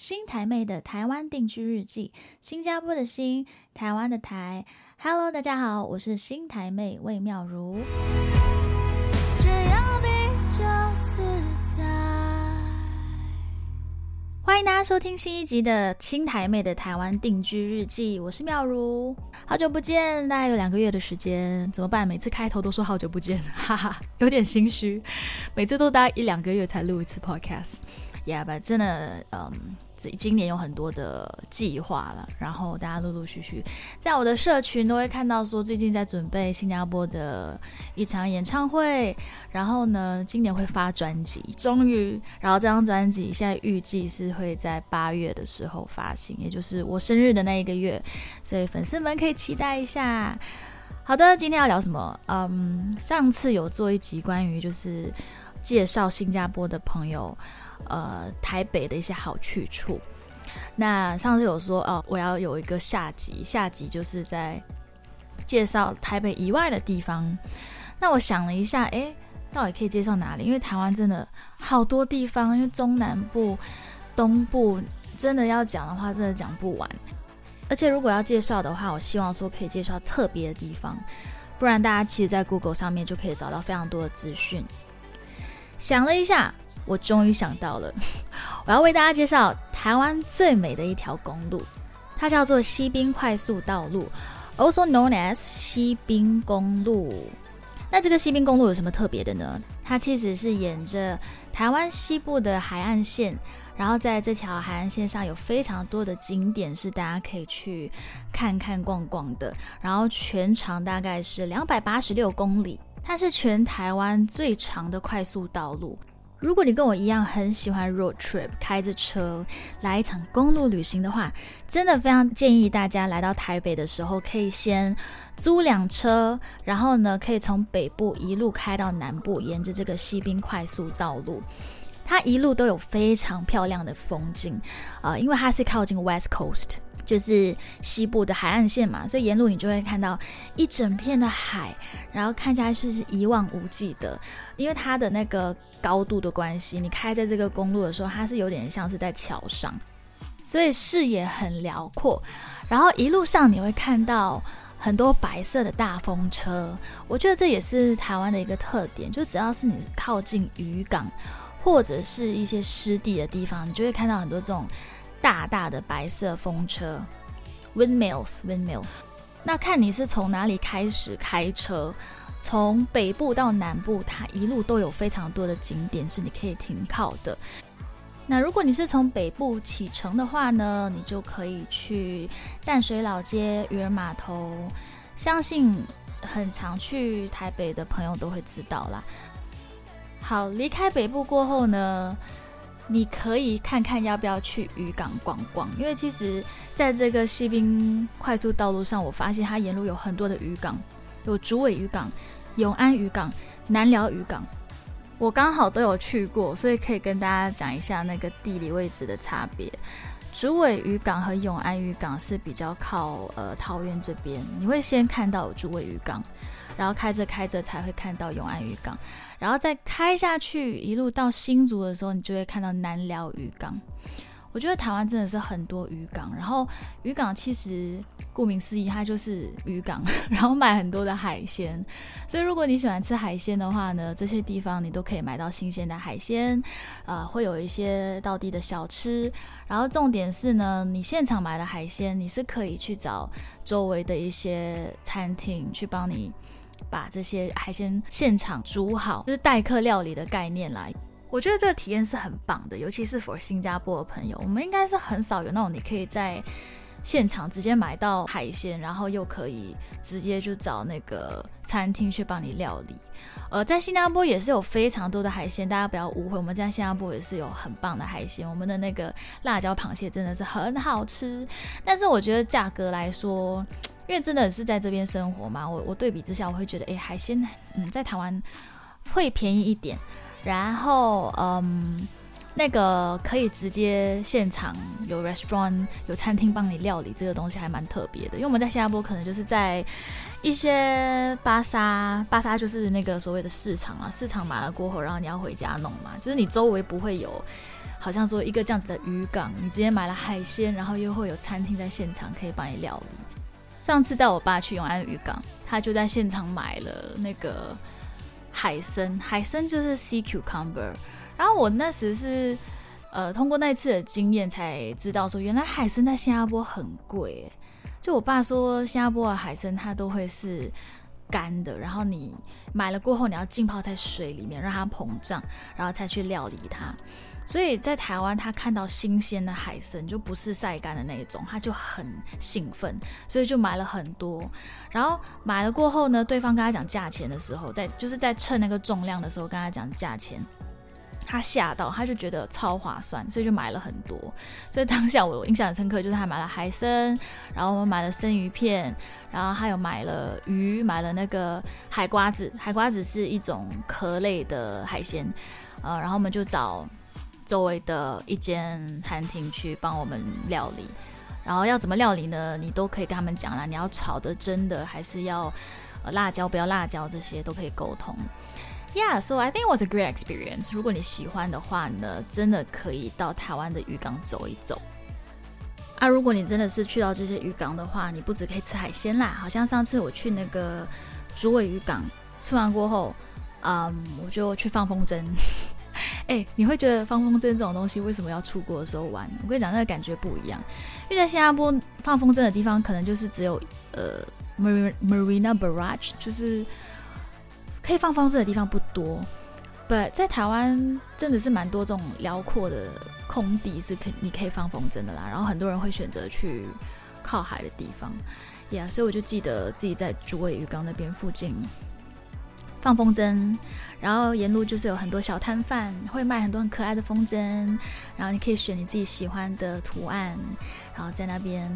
新台妹的台湾定居日记，新加坡的新，台湾的台。Hello，大家好，我是新台妹魏妙如。这样比较自在。欢迎大家收听新一集的新台妹的台湾定居日记，我是妙如。好久不见，大概有两个月的时间，怎么办？每次开头都说好久不见，哈哈，有点心虚。每次都大概一两个月才录一次 Podcast。Yeah，but 真的，嗯。今年有很多的计划了，然后大家陆陆续续在我的社群都会看到说，最近在准备新加坡的一场演唱会，然后呢，今年会发专辑，终于，然后这张专辑现在预计是会在八月的时候发行，也就是我生日的那一个月，所以粉丝们可以期待一下。好的，今天要聊什么？嗯，上次有做一集关于就是介绍新加坡的朋友。呃，台北的一些好去处。那上次有说哦，我要有一个下集，下集就是在介绍台北以外的地方。那我想了一下，哎，到底可以介绍哪里？因为台湾真的好多地方，因为中南部、东部真的要讲的话，真的讲不完。而且如果要介绍的话，我希望说可以介绍特别的地方，不然大家其实，在 Google 上面就可以找到非常多的资讯。想了一下。我终于想到了，我要为大家介绍台湾最美的一条公路，它叫做西滨快速道路，also known as 西滨公路。那这个西滨公路有什么特别的呢？它其实是沿着台湾西部的海岸线，然后在这条海岸线上有非常多的景点是大家可以去看看逛逛的，然后全长大概是两百八十六公里，它是全台湾最长的快速道路。如果你跟我一样很喜欢 road trip，开着车来一场公路旅行的话，真的非常建议大家来到台北的时候，可以先租辆车，然后呢，可以从北部一路开到南部，沿着这个西滨快速道路，它一路都有非常漂亮的风景，啊，因为它是靠近 West Coast。就是西部的海岸线嘛，所以沿路你就会看到一整片的海，然后看起来是一望无际的。因为它的那个高度的关系，你开在这个公路的时候，它是有点像是在桥上，所以视野很辽阔。然后一路上你会看到很多白色的大风车，我觉得这也是台湾的一个特点，就只要是你靠近渔港或者是一些湿地的地方，你就会看到很多这种。大大的白色风车，windmills，windmills。那看你是从哪里开始开车，从北部到南部，它一路都有非常多的景点是你可以停靠的。那如果你是从北部启程的话呢，你就可以去淡水老街、渔人码头。相信很常去台北的朋友都会知道啦。好，离开北部过后呢？你可以看看要不要去渔港逛逛，因为其实在这个西滨快速道路上，我发现它沿路有很多的渔港，有竹尾渔港、永安渔港、南寮渔港，我刚好都有去过，所以可以跟大家讲一下那个地理位置的差别。竹尾渔港和永安渔港是比较靠呃桃园这边，你会先看到竹尾渔港，然后开着开着才会看到永安渔港。然后再开下去，一路到新竹的时候，你就会看到南寮渔港。我觉得台湾真的是很多渔港，然后渔港其实顾名思义，它就是渔港，然后卖很多的海鲜。所以如果你喜欢吃海鲜的话呢，这些地方你都可以买到新鲜的海鲜，呃，会有一些道地的小吃。然后重点是呢，你现场买的海鲜，你是可以去找周围的一些餐厅去帮你。把这些海鲜现场煮好，就是待客料理的概念来。我觉得这个体验是很棒的，尤其是 for 新加坡的朋友，我们应该是很少有那种你可以在现场直接买到海鲜，然后又可以直接就找那个餐厅去帮你料理。呃，在新加坡也是有非常多的海鲜，大家不要误会，我们在新加坡也是有很棒的海鲜，我们的那个辣椒螃蟹真的是很好吃，但是我觉得价格来说。因为真的是在这边生活嘛，我我对比之下，我会觉得，哎，海鲜，嗯，在台湾会便宜一点，然后，嗯，那个可以直接现场有 restaurant 有餐厅帮你料理，这个东西还蛮特别的。因为我们在新加坡可能就是在一些巴沙，巴沙就是那个所谓的市场啊，市场买了过后，然后你要回家弄嘛，就是你周围不会有好像说一个这样子的渔港，你直接买了海鲜，然后又会有餐厅在现场可以帮你料理。上次带我爸去永安渔港，他就在现场买了那个海参，海参就是 sea cucumber。然后我那时是呃通过那次的经验才知道说，原来海参在新加坡很贵。就我爸说，新加坡的海参它都会是干的，然后你买了过后，你要浸泡在水里面让它膨胀，然后才去料理它。所以在台湾，他看到新鲜的海参就不是晒干的那种，他就很兴奋，所以就买了很多。然后买了过后呢，对方跟他讲价钱的时候，在就是在称那个重量的时候跟他讲价钱，他吓到，他就觉得超划算，所以就买了很多。所以当下我印象很深刻，就是他买了海参，然后我们买了生鱼片，然后还有买了鱼，买了那个海瓜子。海瓜子是一种壳类的海鲜，呃，然后我们就找。周围的一间餐厅去帮我们料理，然后要怎么料理呢？你都可以跟他们讲啦。你要炒的真的，还是要呃辣椒不要辣椒，这些都可以沟通。Yeah, so I think it was a great experience. 如果你喜欢的话呢，真的可以到台湾的渔港走一走。啊，如果你真的是去到这些渔港的话，你不只可以吃海鲜啦，好像上次我去那个竹尾渔港，吃完过后，嗯，我就去放风筝。哎，你会觉得放风筝这种东西为什么要出国的时候玩？我跟你讲，那个感觉不一样。因为在新加坡放风筝的地方，可能就是只有呃，Marina Barrage，就是可以放风筝的地方不多。不在台湾真的是蛮多这种辽阔的空地是可你可以放风筝的啦。然后很多人会选择去靠海的地方，呀，所以我就记得自己在竹尾鱼缸那边附近。放风筝，然后沿路就是有很多小摊贩，会卖很多很可爱的风筝，然后你可以选你自己喜欢的图案，然后在那边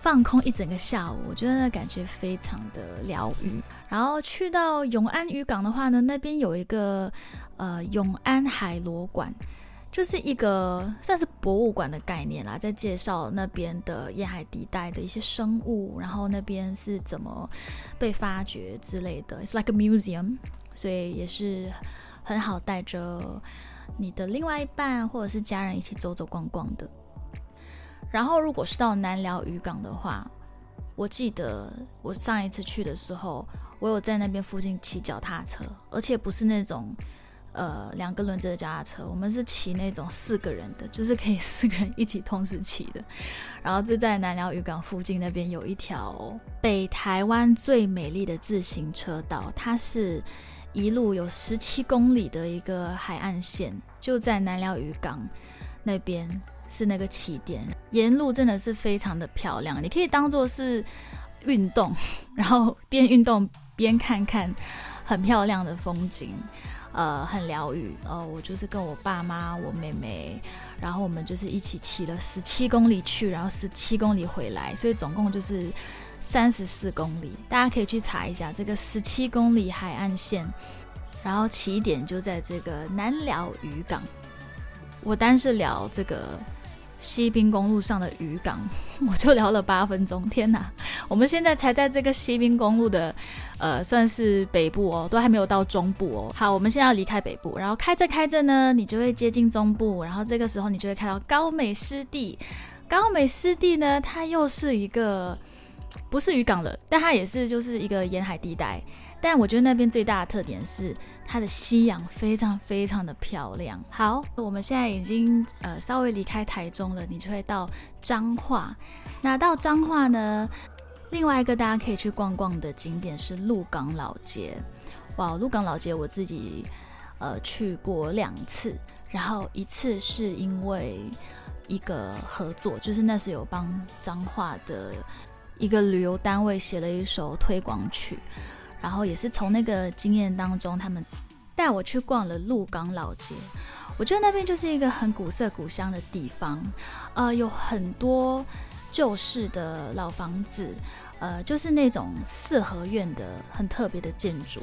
放空一整个下午，我觉得那感觉非常的疗愈。然后去到永安渔港的话呢，那边有一个呃永安海螺馆。就是一个算是博物馆的概念啦，在介绍那边的沿海地带的一些生物，然后那边是怎么被发掘之类的。It's like a museum，所以也是很好带着你的另外一半或者是家人一起走走逛逛的。然后如果是到南寮渔港的话，我记得我上一次去的时候，我有在那边附近骑脚踏车，而且不是那种。呃，两个轮子的脚踏车，我们是骑那种四个人的，就是可以四个人一起同时骑的。然后就在南寮渔港附近那边有一条北台湾最美丽的自行车道，它是一路有十七公里的一个海岸线，就在南寮渔港那边是那个起点，沿路真的是非常的漂亮，你可以当做是运动，然后边运动边看看很漂亮的风景。呃，很疗愈。呃，我就是跟我爸妈、我妹妹，然后我们就是一起骑了十七公里去，然后十七公里回来，所以总共就是三十四公里。大家可以去查一下这个十七公里海岸线，然后起点就在这个南寮渔港。我单是聊这个。西滨公路上的渔港，我就聊了八分钟。天哪，我们现在才在这个西滨公路的，呃，算是北部哦，都还没有到中部哦。好，我们现在要离开北部，然后开着开着呢，你就会接近中部，然后这个时候你就会看到高美湿地。高美湿地呢，它又是一个不是渔港了，但它也是就是一个沿海地带。但我觉得那边最大的特点是它的夕阳非常非常的漂亮。好，我们现在已经呃稍微离开台中了，你就会到彰化。那到彰化呢，另外一个大家可以去逛逛的景点是鹿港老街。哇，鹿港老街我自己呃去过两次，然后一次是因为一个合作，就是那时有帮彰化的一个旅游单位写了一首推广曲。然后也是从那个经验当中，他们带我去逛了鹿港老街。我觉得那边就是一个很古色古香的地方，呃，有很多旧式的老房子，呃，就是那种四合院的很特别的建筑。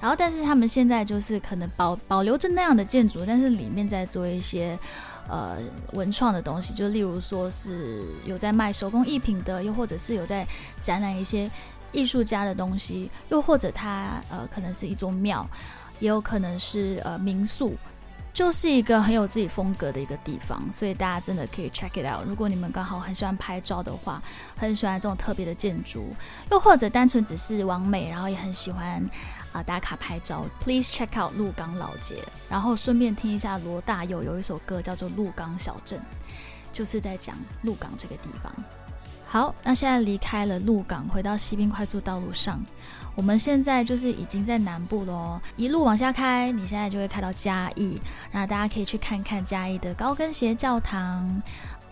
然后，但是他们现在就是可能保保留着那样的建筑，但是里面在做一些呃文创的东西，就例如说是有在卖手工艺品的，又或者是有在展览一些。艺术家的东西，又或者它呃可能是一座庙，也有可能是呃民宿，就是一个很有自己风格的一个地方，所以大家真的可以 check it out。如果你们刚好很喜欢拍照的话，很喜欢这种特别的建筑，又或者单纯只是完美，然后也很喜欢啊打卡拍照，please check out 鹿港老街，然后顺便听一下罗大佑有一首歌叫做《鹿港小镇》，就是在讲鹿港这个地方。好，那现在离开了鹿港，回到西滨快速道路上。我们现在就是已经在南部喽，一路往下开，你现在就会开到嘉义，然后大家可以去看看嘉义的高跟鞋教堂。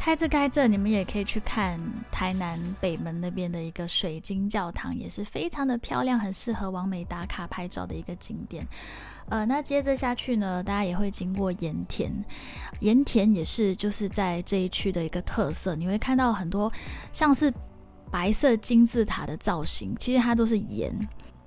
开着开着，你们也可以去看台南北门那边的一个水晶教堂，也是非常的漂亮，很适合完美打卡拍照的一个景点。呃，那接着下去呢，大家也会经过盐田，盐田也是就是在这一区的一个特色，你会看到很多像是白色金字塔的造型，其实它都是盐。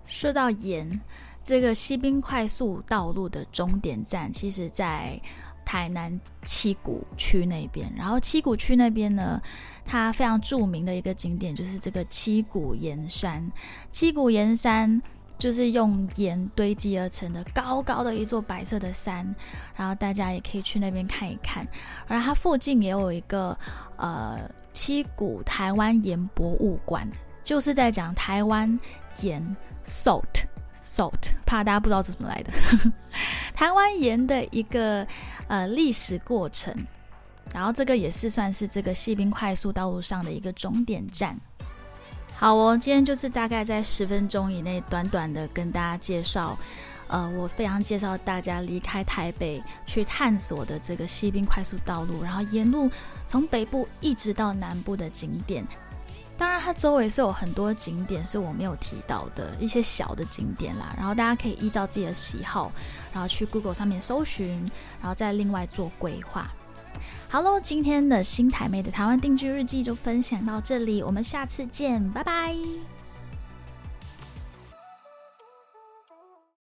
说到盐，这个西滨快速道路的终点站，其实在台南七股区那边。然后七股区那边呢，它非常著名的一个景点就是这个七股盐山，七股盐山。就是用盐堆积而成的高高的一座白色的山，然后大家也可以去那边看一看。而它附近也有一个呃七股台湾盐博物馆，就是在讲台湾盐 salt salt，怕大家不知道是怎么来的，台湾盐的一个呃历史过程。然后这个也是算是这个西滨快速道路上的一个终点站。好哦，今天就是大概在十分钟以内，短短的跟大家介绍，呃，我非常介绍大家离开台北去探索的这个西滨快速道路，然后沿路从北部一直到南部的景点。当然，它周围是有很多景点是我没有提到的一些小的景点啦。然后大家可以依照自己的喜好，然后去 Google 上面搜寻，然后再另外做规划。好喽，今天的新台妹的台湾定居日记就分享到这里，我们下次见，拜拜。